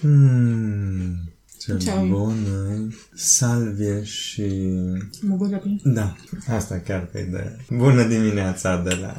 Hmm, cel Ce ai? bun e salvie și... Mugurăpin. Da, asta chiar că e de... Bună dimineața de la...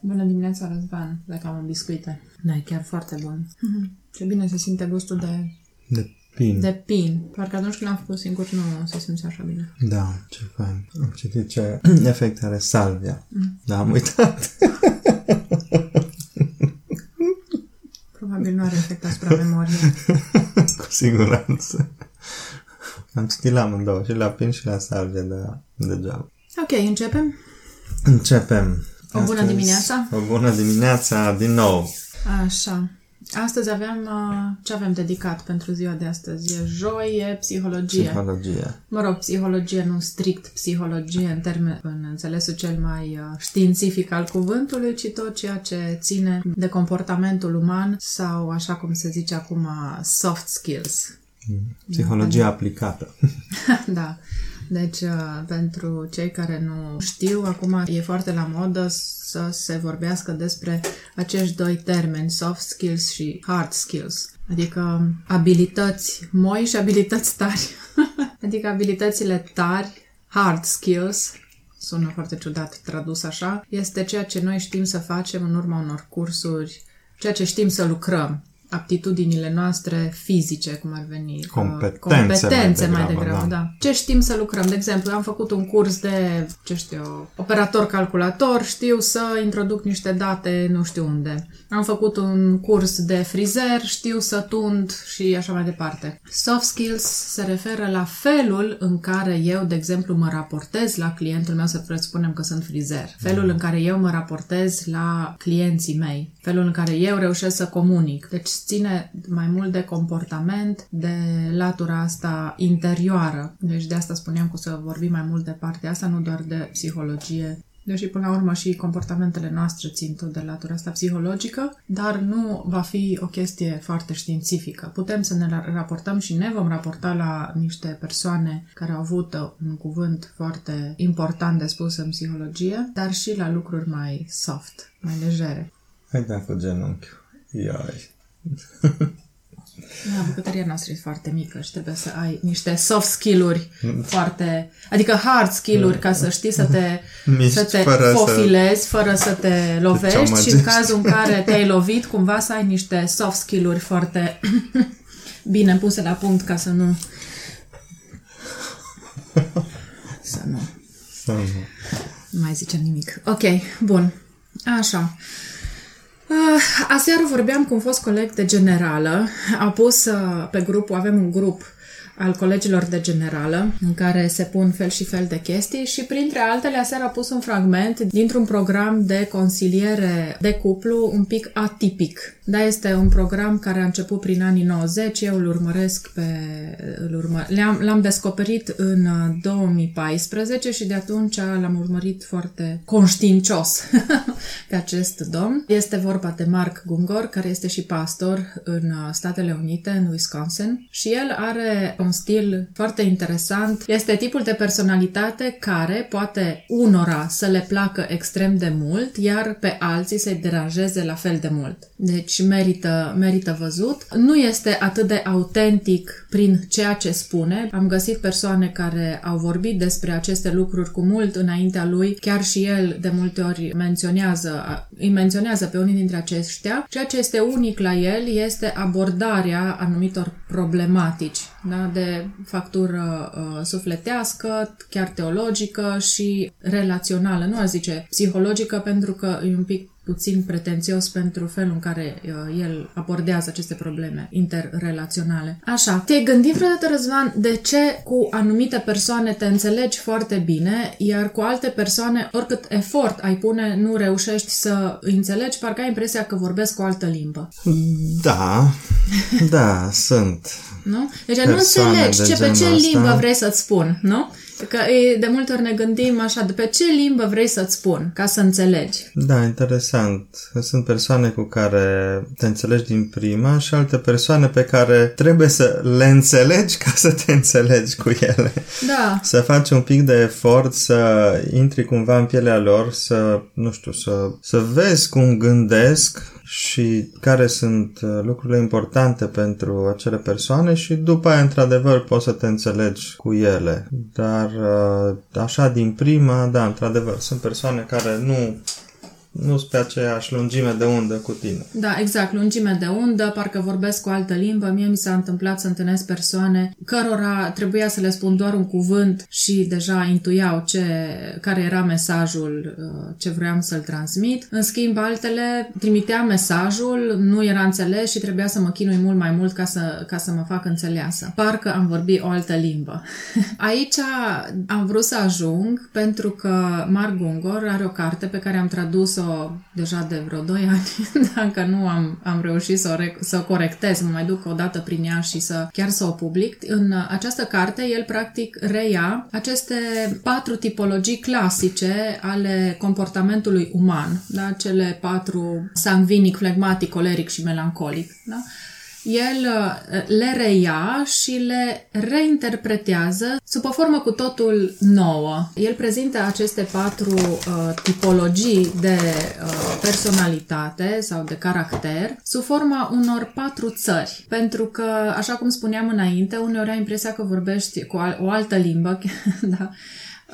Bună dimineața, Răzvan, dacă am biscuite. Da, e chiar foarte bun. Ce bine se simte gustul de, De pin. de pin. Parcă atunci când l-am făcut singur nu se simțea așa bine. Da, ce fain. Am citit ce efect are salvia. Da, am uitat. Probabil nu are efect asupra memoriei. Cu siguranță. Am citit la amândouă, și la pin și la salvie de degeaba. Ok, începem? Începem. O bună dimineața. O bună dimineața din nou. Așa. Astăzi aveam... Uh, ce avem dedicat pentru ziua de astăzi? E joi, e psihologie. Psihologie. Mă rog, psihologie, nu strict psihologie în, termen, în înțelesul cel mai uh, științific al cuvântului, ci tot ceea ce ține de comportamentul uman sau, așa cum se zice acum, soft skills. Psihologie aplicată. da. Deci, uh, pentru cei care nu știu, acum e foarte la modă să se vorbească despre acești doi termeni, soft skills și hard skills. Adică abilități moi și abilități tari. adică abilitățile tari, hard skills, sună foarte ciudat tradus așa, este ceea ce noi știm să facem în urma unor cursuri, ceea ce știm să lucrăm aptitudinile noastre fizice, cum ar veni. Competențe competențe mai mai degrabă, degrabă, da. da. Ce știm să lucrăm? De exemplu, am făcut un curs de, ce știu, eu, operator calculator, știu să introduc niște date nu știu unde. Am făcut un curs de frizer, știu să tund și așa mai departe. Soft skills se referă la felul în care eu, de exemplu, mă raportez la clientul meu, să presupunem că sunt frizer. Felul în care eu mă raportez la clienții mei. Felul în care eu reușesc să comunic. Deci ține mai mult de comportament, de latura asta interioară. Deci de asta spuneam că o să vorbim mai mult de partea asta, nu doar de psihologie Deși, până la urmă, și comportamentele noastre țin tot de latura asta psihologică, dar nu va fi o chestie foarte științifică. Putem să ne raportăm și ne vom raporta la niște persoane care au avut un cuvânt foarte important de spus în psihologie, dar și la lucruri mai soft, mai legere. Hai da cu genunchiul. Iai. Da, bucătăria noastră e foarte mică și trebuie să ai niște soft skill-uri foarte... Adică hard skill-uri ca să știi să te, Miști să te fără să- fofilezi fără să te lovești și în ciomăgești. cazul în care te-ai lovit, cumva să ai niște soft skill-uri foarte bine puse la punct ca să nu... Să nu Să nu. nu mai zicem nimic. Ok, bun. Așa. Uh, aseară vorbeam cu un fost coleg de generală. A pus uh, pe grupul, avem un grup al colegilor de generală, în care se pun fel și fel de chestii și printre altele aseară a pus un fragment dintr-un program de consiliere de cuplu un pic atipic. Da, este un program care a început prin anii 90, eu îl urmăresc pe... Îl urmă, le-am, l-am descoperit în uh, 2014 și de atunci l-am urmărit foarte conștiincios pe acest domn. Este vorba de Mark Gungor, care este și pastor în uh, Statele Unite, în Wisconsin și el are un stil foarte interesant. Este tipul de personalitate care poate unora să le placă extrem de mult, iar pe alții să-i deranjeze la fel de mult. Deci merită, merită văzut. Nu este atât de autentic prin ceea ce spune. Am găsit persoane care au vorbit despre aceste lucruri cu mult înaintea lui. Chiar și el de multe ori menționează, îi menționează pe unii dintre aceștia. Ceea ce este unic la el este abordarea anumitor problematici da? de factură uh, sufletească, chiar teologică și relațională. Nu aș zice psihologică pentru că e un pic puțin pretențios pentru felul în care uh, el abordează aceste probleme interrelaționale. Așa, te-ai gândit vreodată, Răzvan, de ce cu anumite persoane te înțelegi foarte bine, iar cu alte persoane, oricât efort ai pune, nu reușești să îi înțelegi, parcă ai impresia că vorbesc o altă limbă. Da, da, sunt. Nu? Deci nu Persoane înțelegi de ce, pe ce genul ăsta. limbă vrei să-ți spun, nu? Că e, de multe ori ne gândim așa, de pe ce limbă vrei să-ți spun, ca să înțelegi. Da, interesant. Sunt persoane cu care te înțelegi din prima și alte persoane pe care trebuie să le înțelegi ca să te înțelegi cu ele. Da, Să faci un pic de efort să intri cumva în pielea lor, să, nu știu, să, să vezi cum gândesc și care sunt uh, lucrurile importante pentru acele persoane și după aia, într-adevăr, poți să te înțelegi cu ele. Dar uh, așa din prima, da, într-adevăr, sunt persoane care nu nu sunt pe aceeași lungime de undă cu tine. Da, exact, lungime de undă, parcă vorbesc cu altă limbă. Mie mi s-a întâmplat să întâlnesc persoane cărora trebuia să le spun doar un cuvânt și deja intuiau ce, care era mesajul uh, ce vreau să-l transmit. În schimb, altele trimitea mesajul, nu era înțeles și trebuia să mă chinui mult mai mult ca să, ca să mă fac înțeleasă. Parcă am vorbit o altă limbă. Aici am vrut să ajung pentru că Mark Gungor are o carte pe care am tradus-o deja de vreo 2 ani, dacă nu am, am reușit să o, rec- să o corectez, mă mai duc o dată prin ea și să chiar să o public. În această carte, el practic reia aceste patru tipologii clasice ale comportamentului uman, da? cele patru sanguinic, flegmatic, coleric și melancolic. Da? El uh, le reia și le reinterpretează sub o formă cu totul nouă. El prezintă aceste patru uh, tipologii de uh, personalitate sau de caracter sub forma unor patru țări. Pentru că, așa cum spuneam înainte, uneori ai impresia că vorbești cu o altă limbă, da?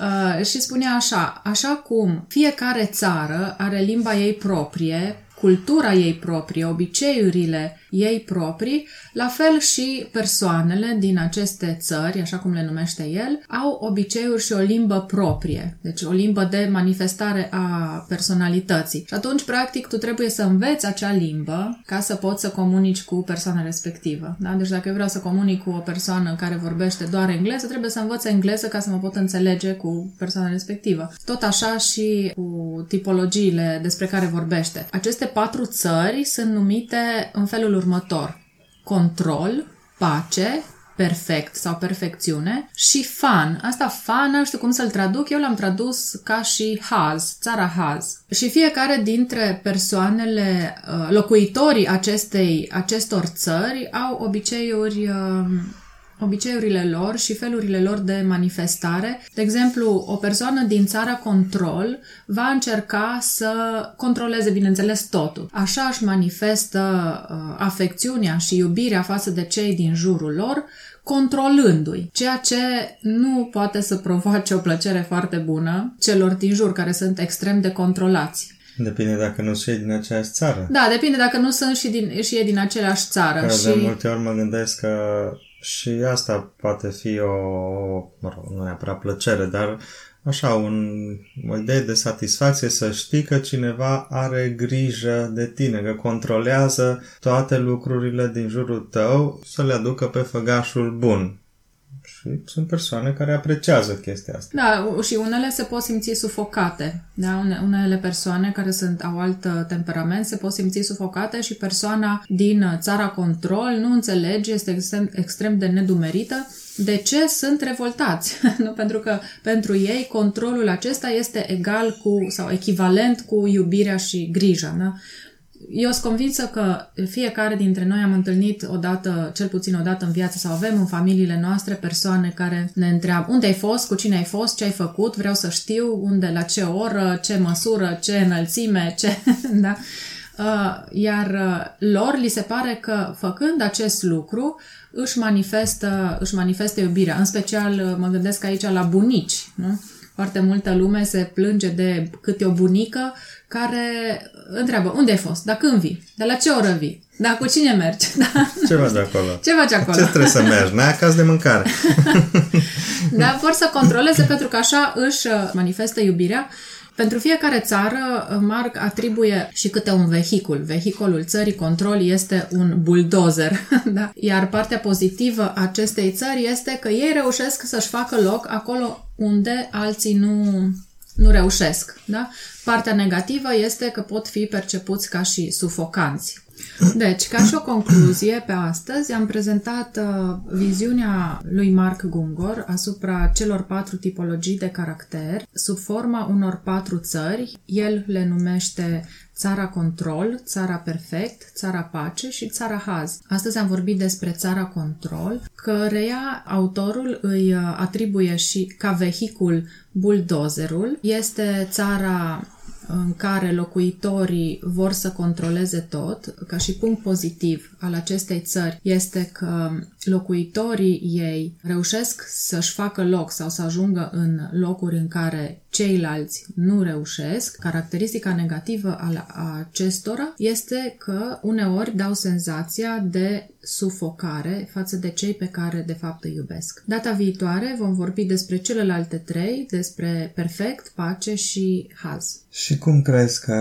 Uh, și spunea așa, așa cum fiecare țară are limba ei proprie, cultura ei proprie, obiceiurile ei proprii, la fel și persoanele din aceste țări, așa cum le numește el, au obiceiuri și o limbă proprie, deci o limbă de manifestare a personalității. Și atunci, practic, tu trebuie să înveți acea limbă ca să poți să comunici cu persoana respectivă. Da? Deci dacă eu vreau să comunic cu o persoană care vorbește doar engleză, trebuie să învăț engleză ca să mă pot înțelege cu persoana respectivă. Tot așa și cu tipologiile despre care vorbește. Aceste patru țări sunt numite în felul următor. Control, pace, perfect sau perfecțiune și fun. Asta fun, nu știu cum să-l traduc, eu l-am tradus ca și haz, țara haz. Și fiecare dintre persoanele, uh, locuitorii acestei, acestor țări au obiceiuri uh, obiceiurile lor și felurile lor de manifestare. De exemplu, o persoană din țara control va încerca să controleze, bineînțeles, totul. Așa își manifestă uh, afecțiunea și iubirea față de cei din jurul lor, controlându-i, ceea ce nu poate să provoace o plăcere foarte bună celor din jur care sunt extrem de controlați. Depinde dacă nu sunt din aceeași țară. Da, depinde dacă nu sunt și, din, și e din aceeași țară. Că și... de multe ori mă gândesc că și asta poate fi o, mă rog, nu neapărat plăcere, dar așa, un, o idee de satisfacție să știi că cineva are grijă de tine, că controlează toate lucrurile din jurul tău să le aducă pe făgașul bun. Și sunt persoane care apreciază chestia asta. Da, și unele se pot simți sufocate. Da? Unele persoane care sunt au alt temperament se pot simți sufocate și persoana din țara control nu înțelege, este extrem, extrem de nedumerită de ce sunt revoltați? nu? Pentru că pentru ei controlul acesta este egal cu sau echivalent cu iubirea și grija. Da? Eu sunt convinsă că fiecare dintre noi am întâlnit odată, cel puțin odată în viață sau avem în familiile noastre persoane care ne întreabă unde ai fost, cu cine ai fost, ce ai făcut, vreau să știu unde, la ce oră, ce măsură, ce înălțime, ce... da? Uh, iar uh, lor li se pare că făcând acest lucru își manifestă, își manifestă iubirea. În special uh, mă gândesc aici la bunici. Nu? Foarte multă lume se plânge de câte o bunică care întreabă unde ai fost, dar când vii, de la ce oră vii, da, cu cine mergi? Da. Ce faci acolo? Ce faci acolo? Ce trebuie să mergi? N-ai acasă de mâncare. da, vor să controleze pentru că așa își uh, manifestă iubirea. Pentru fiecare țară, uh, Marc atribuie și câte un vehicul. Vehiculul țării control este un bulldozer. da? Iar partea pozitivă a acestei țări este că ei reușesc să-și facă loc acolo unde alții nu, nu reușesc. Da? Partea negativă este că pot fi percepuți ca și sufocanți. Deci, ca și o concluzie pe astăzi, am prezentat uh, viziunea lui Mark Gungor asupra celor patru tipologii de caracter sub forma unor patru țări. El le numește țara control, țara perfect, țara pace și țara haz. Astăzi am vorbit despre țara control, căreia autorul îi uh, atribuie și ca vehicul buldozerul. Este țara în care locuitorii vor să controleze tot, ca și punct pozitiv al acestei țări este că locuitorii ei reușesc să-și facă loc sau să ajungă în locuri în care ceilalți nu reușesc. Caracteristica negativă al acestora este că uneori dau senzația de sufocare față de cei pe care de fapt îi iubesc. Data viitoare vom vorbi despre celelalte trei, despre perfect, pace și haz. Și cum crezi că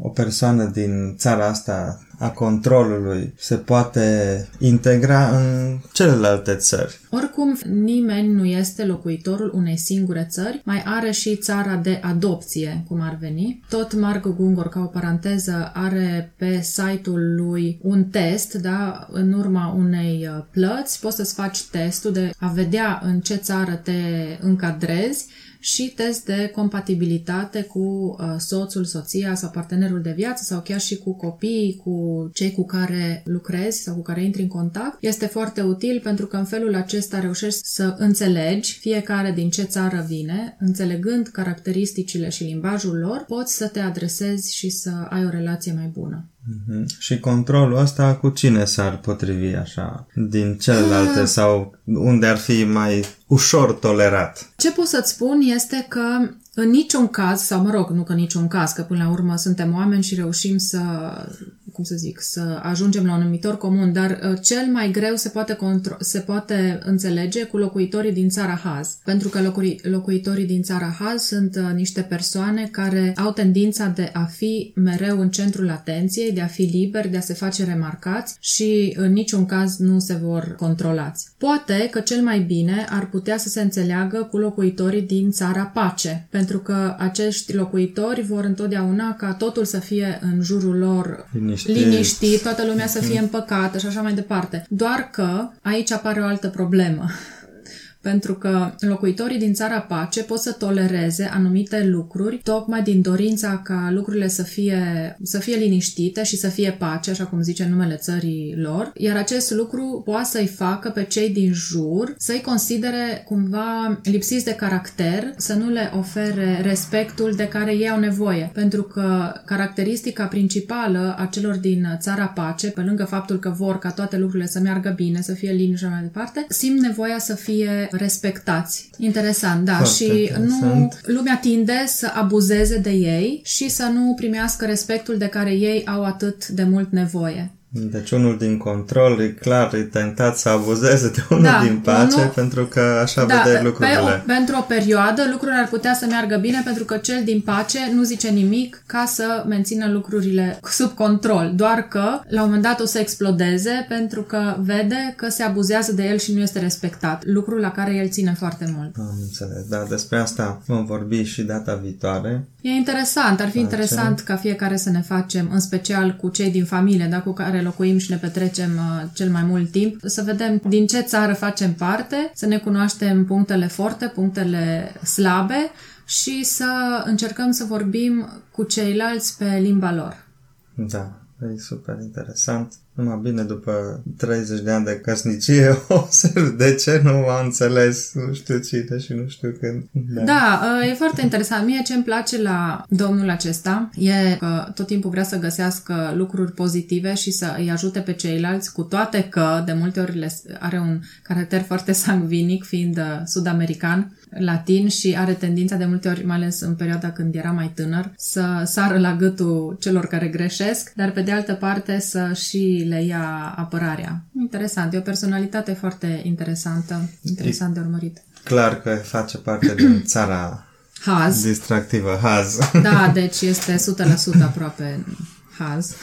o persoană din țara asta a controlului se poate integra în celelalte țări. Oricum, nimeni nu este locuitorul unei singure țări, mai are și țara de adopție, cum ar veni. Tot Mark Gungor, ca o paranteză, are pe site-ul lui un test, da, în urma unei uh, plăți, poți să-ți faci testul de a vedea în ce țară te încadrezi și test de compatibilitate cu uh, soțul, soția sau partenerul de viață sau chiar și cu copiii, cu cei cu care lucrezi sau cu care intri în contact. Este foarte util pentru că în felul acesta reușești să înțelegi fiecare din ce țară vine, înțelegând caracteristicile și limbajul lor, poți să te adresezi și să ai o relație mai bună. Mm-hmm. Și controlul ăsta cu cine s-ar potrivi așa? Din celelalte ah. sau unde ar fi mai ușor tolerat? Ce pot să-ți spun este că în niciun caz, sau mă rog, nu că niciun caz, că până la urmă suntem oameni și reușim să, cum să zic, să ajungem la un numitor comun, dar uh, cel mai greu se poate, contro- se poate înțelege cu locuitorii din țara Haz. Pentru că locuri- locuitorii din țara Haz sunt uh, niște persoane care au tendința de a fi mereu în centrul atenției, de a fi liberi, de a se face remarcați și în niciun caz nu se vor controlați. Poate că cel mai bine ar putea să se înțeleagă cu locuitorii din țara Pace, pentru pentru că acești locuitori vor întotdeauna ca totul să fie în jurul lor liniștit, liniștit toată lumea să fie împăcată și așa mai departe. Doar că aici apare o altă problemă pentru că locuitorii din țara pace pot să tolereze anumite lucruri tocmai din dorința ca lucrurile să fie, să fie liniștite și să fie pace, așa cum zice numele țării lor, iar acest lucru poate să-i facă pe cei din jur să-i considere cumva lipsiți de caracter, să nu le ofere respectul de care ei au nevoie, pentru că caracteristica principală a celor din țara pace, pe lângă faptul că vor ca toate lucrurile să meargă bine, să fie liniște și mai departe, simt nevoia să fie respectați. Interesant, da. Foarte și interesant. nu lumea tinde să abuzeze de ei și să nu primească respectul de care ei au atât de mult nevoie. Deci unul din control e clar, e tentat să abuzeze de unul da, din pace unul, pentru că așa da, vede lucrurile. Pe o, pentru o perioadă lucrurile ar putea să meargă bine pentru că cel din pace nu zice nimic ca să mențină lucrurile sub control, doar că la un moment dat o să explodeze pentru că vede că se abuzează de el și nu este respectat, lucrul la care el ține foarte mult. Am înțeles, da, despre asta vom vorbi și data viitoare. E interesant, ar fi pace. interesant ca fiecare să ne facem, în special cu cei din familie, da, cu care care locuim și ne petrecem uh, cel mai mult timp, să vedem din ce țară facem parte, să ne cunoaștem punctele forte, punctele slabe și să încercăm să vorbim cu ceilalți pe limba lor. Da, e super interesant. Numai bine, după 30 de ani de căsnicie, observ de ce nu m-a înțeles nu știu cine și nu știu când. Da. da, e foarte interesant. Mie ce îmi place la domnul acesta e că tot timpul vrea să găsească lucruri pozitive și să îi ajute pe ceilalți, cu toate că de multe ori are un caracter foarte sangvinic, fiind uh, sud-american latin și are tendința de multe ori, mai ales în perioada când era mai tânăr, să sară la gâtul celor care greșesc, dar pe de altă parte să și le ia apărarea. Interesant, e o personalitate foarte interesantă, interesant de urmărit. Clar că face parte din țara Haz. Distractivă, Haz. Da, deci este 100% aproape Haz.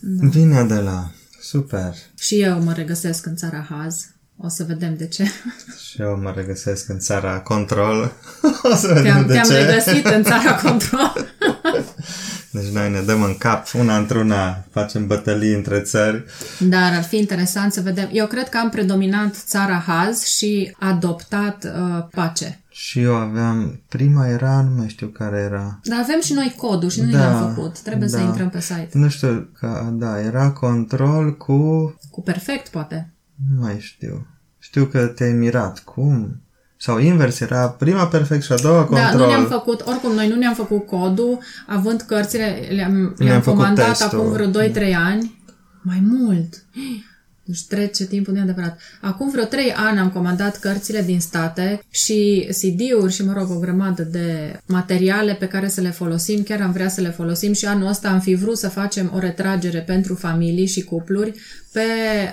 da. Vine de la Super. Și eu mă regăsesc în țara Haz. O să vedem de ce. Și eu mă regăsesc în țara Control. O să vedem te-am, de te-am ce. regăsit în țara Control. Deci noi ne dăm în cap, una într-una, facem bătălii între țări. Dar ar fi interesant să vedem. Eu cred că am predominat țara Haz și adoptat uh, pace. Și eu aveam, prima era, nu mai știu care era. Dar avem și noi codul și nu da, le-am făcut. Trebuie da. să intrăm pe site. Nu știu, că, da, era control cu... Cu perfect, poate. Nu mai știu. Știu că te-ai mirat. Cum? Sau invers, era prima perfect și a doua control. Da, nu ne-am făcut, oricum noi nu ne-am făcut codul, având cărțile, le-am, le-am Ne-am făcut comandat testul. acum vreo 2-3 ani. Mai mult. Deci trece timpul de adevărat. Acum vreo 3 ani am comandat cărțile din state și CD-uri și, mă rog, o grămadă de materiale pe care să le folosim. Chiar am vrea să le folosim și anul ăsta am fi vrut să facem o retragere pentru familii și cupluri pe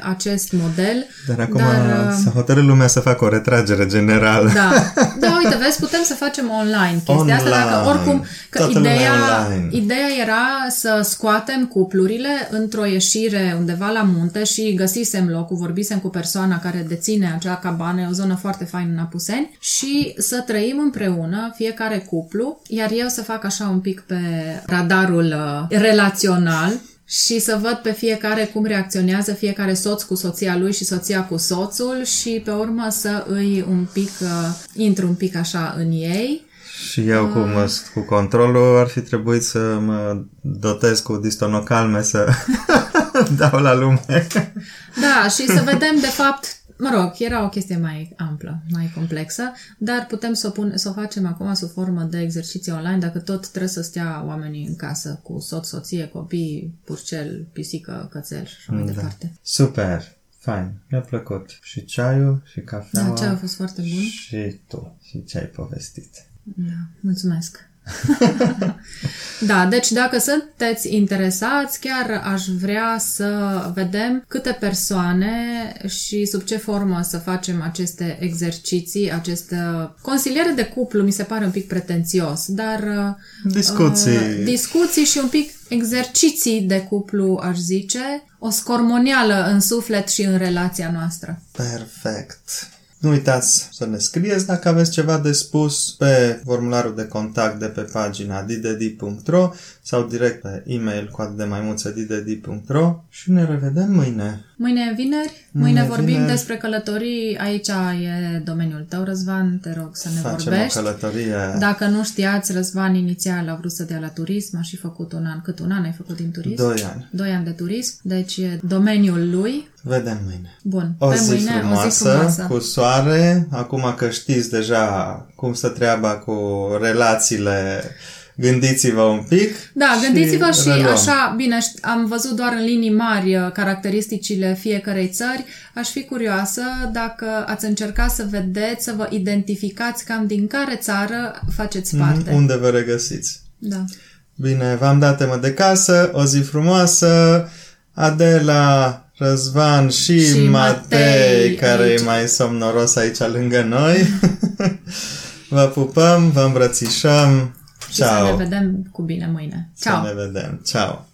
acest model. Dar acum Dar, uh, s-a hotărât lumea să facă o retragere generală. Da, da, uite, vezi, putem să facem online chestia asta, dacă Online. oricum, că Toată lumea ideea, online. ideea era să scoatem cuplurile într-o ieșire undeva la munte și găsisem locul, vorbisem cu persoana care deține acea cabană, e o zonă foarte faină în Apuseni și să trăim împreună, fiecare cuplu, iar eu să fac așa un pic pe radarul uh, relațional, și să văd pe fiecare cum reacționează fiecare soț cu soția lui și soția cu soțul și pe urmă să îi un pic, uh, intru un pic așa în ei. Și eu cu, mă, cu controlul ar fi trebuit să mă dotez cu distonocalme să dau la lume. Da, și să vedem de fapt, mă rog, era o chestie mai amplă, mai complexă, dar putem să o, pun, să o facem acum sub formă de exerciții online, dacă tot trebuie să stea oamenii în casă cu soț, soție, copii, purcel, pisică, cățel și așa mai Da. departe. Super, fain, mi-a plăcut. Și ceaiul, și cafeaua. Da, ce a fost foarte bun. Și tu, și ce ai povestit. Da, mulțumesc. da, deci dacă sunteți interesați, chiar aș vrea să vedem câte persoane și sub ce formă să facem aceste exerciții, aceste consiliere de cuplu, mi se pare un pic pretențios, dar Discuții. uh, discuții și un pic exerciții de cuplu, aș zice, o scormonială în suflet și în relația noastră. Perfect. Nu uitați să ne scrieți dacă aveți ceva de spus pe formularul de contact de pe pagina didedi.ro sau direct pe e-mail cu atât de maimuță didedi.ro și ne revedem mâine. Mâine e vineri, Mâine mâine e vorbim vineri. despre călătorii, aici e domeniul tău, Răzvan, te rog să ne Facem vorbești. o călătorie. Dacă nu știați, Răzvan inițial a vrut să dea la turism, a și făcut un an, cât un an ai făcut din turism? Doi ani. Doi ani de turism, deci e domeniul lui. Vedem mâine. Bun, O pe zi, mâine, frumoasă, o zi frumoasă. cu soare. Acum că știți deja cum să treaba cu relațiile, gândiți-vă un pic. Da, gândiți-vă și reluăm. așa, bine, șt- am văzut doar în linii mari uh, caracteristicile fiecarei țări. Aș fi curioasă dacă ați încercat să vedeți, să vă identificați cam din care țară faceți parte. Mhm, Unde vă regăsiți? Da. Bine, v-am dat temă de casă, o zi frumoasă, Adela, Răzvan și, Și Matei, Matei care aici. e mai somnoros aici lângă noi. vă pupăm, vă îmbrățișăm. Și să Ciao. ne vedem cu bine mâine. Să Ciao! ne vedem. Ciao.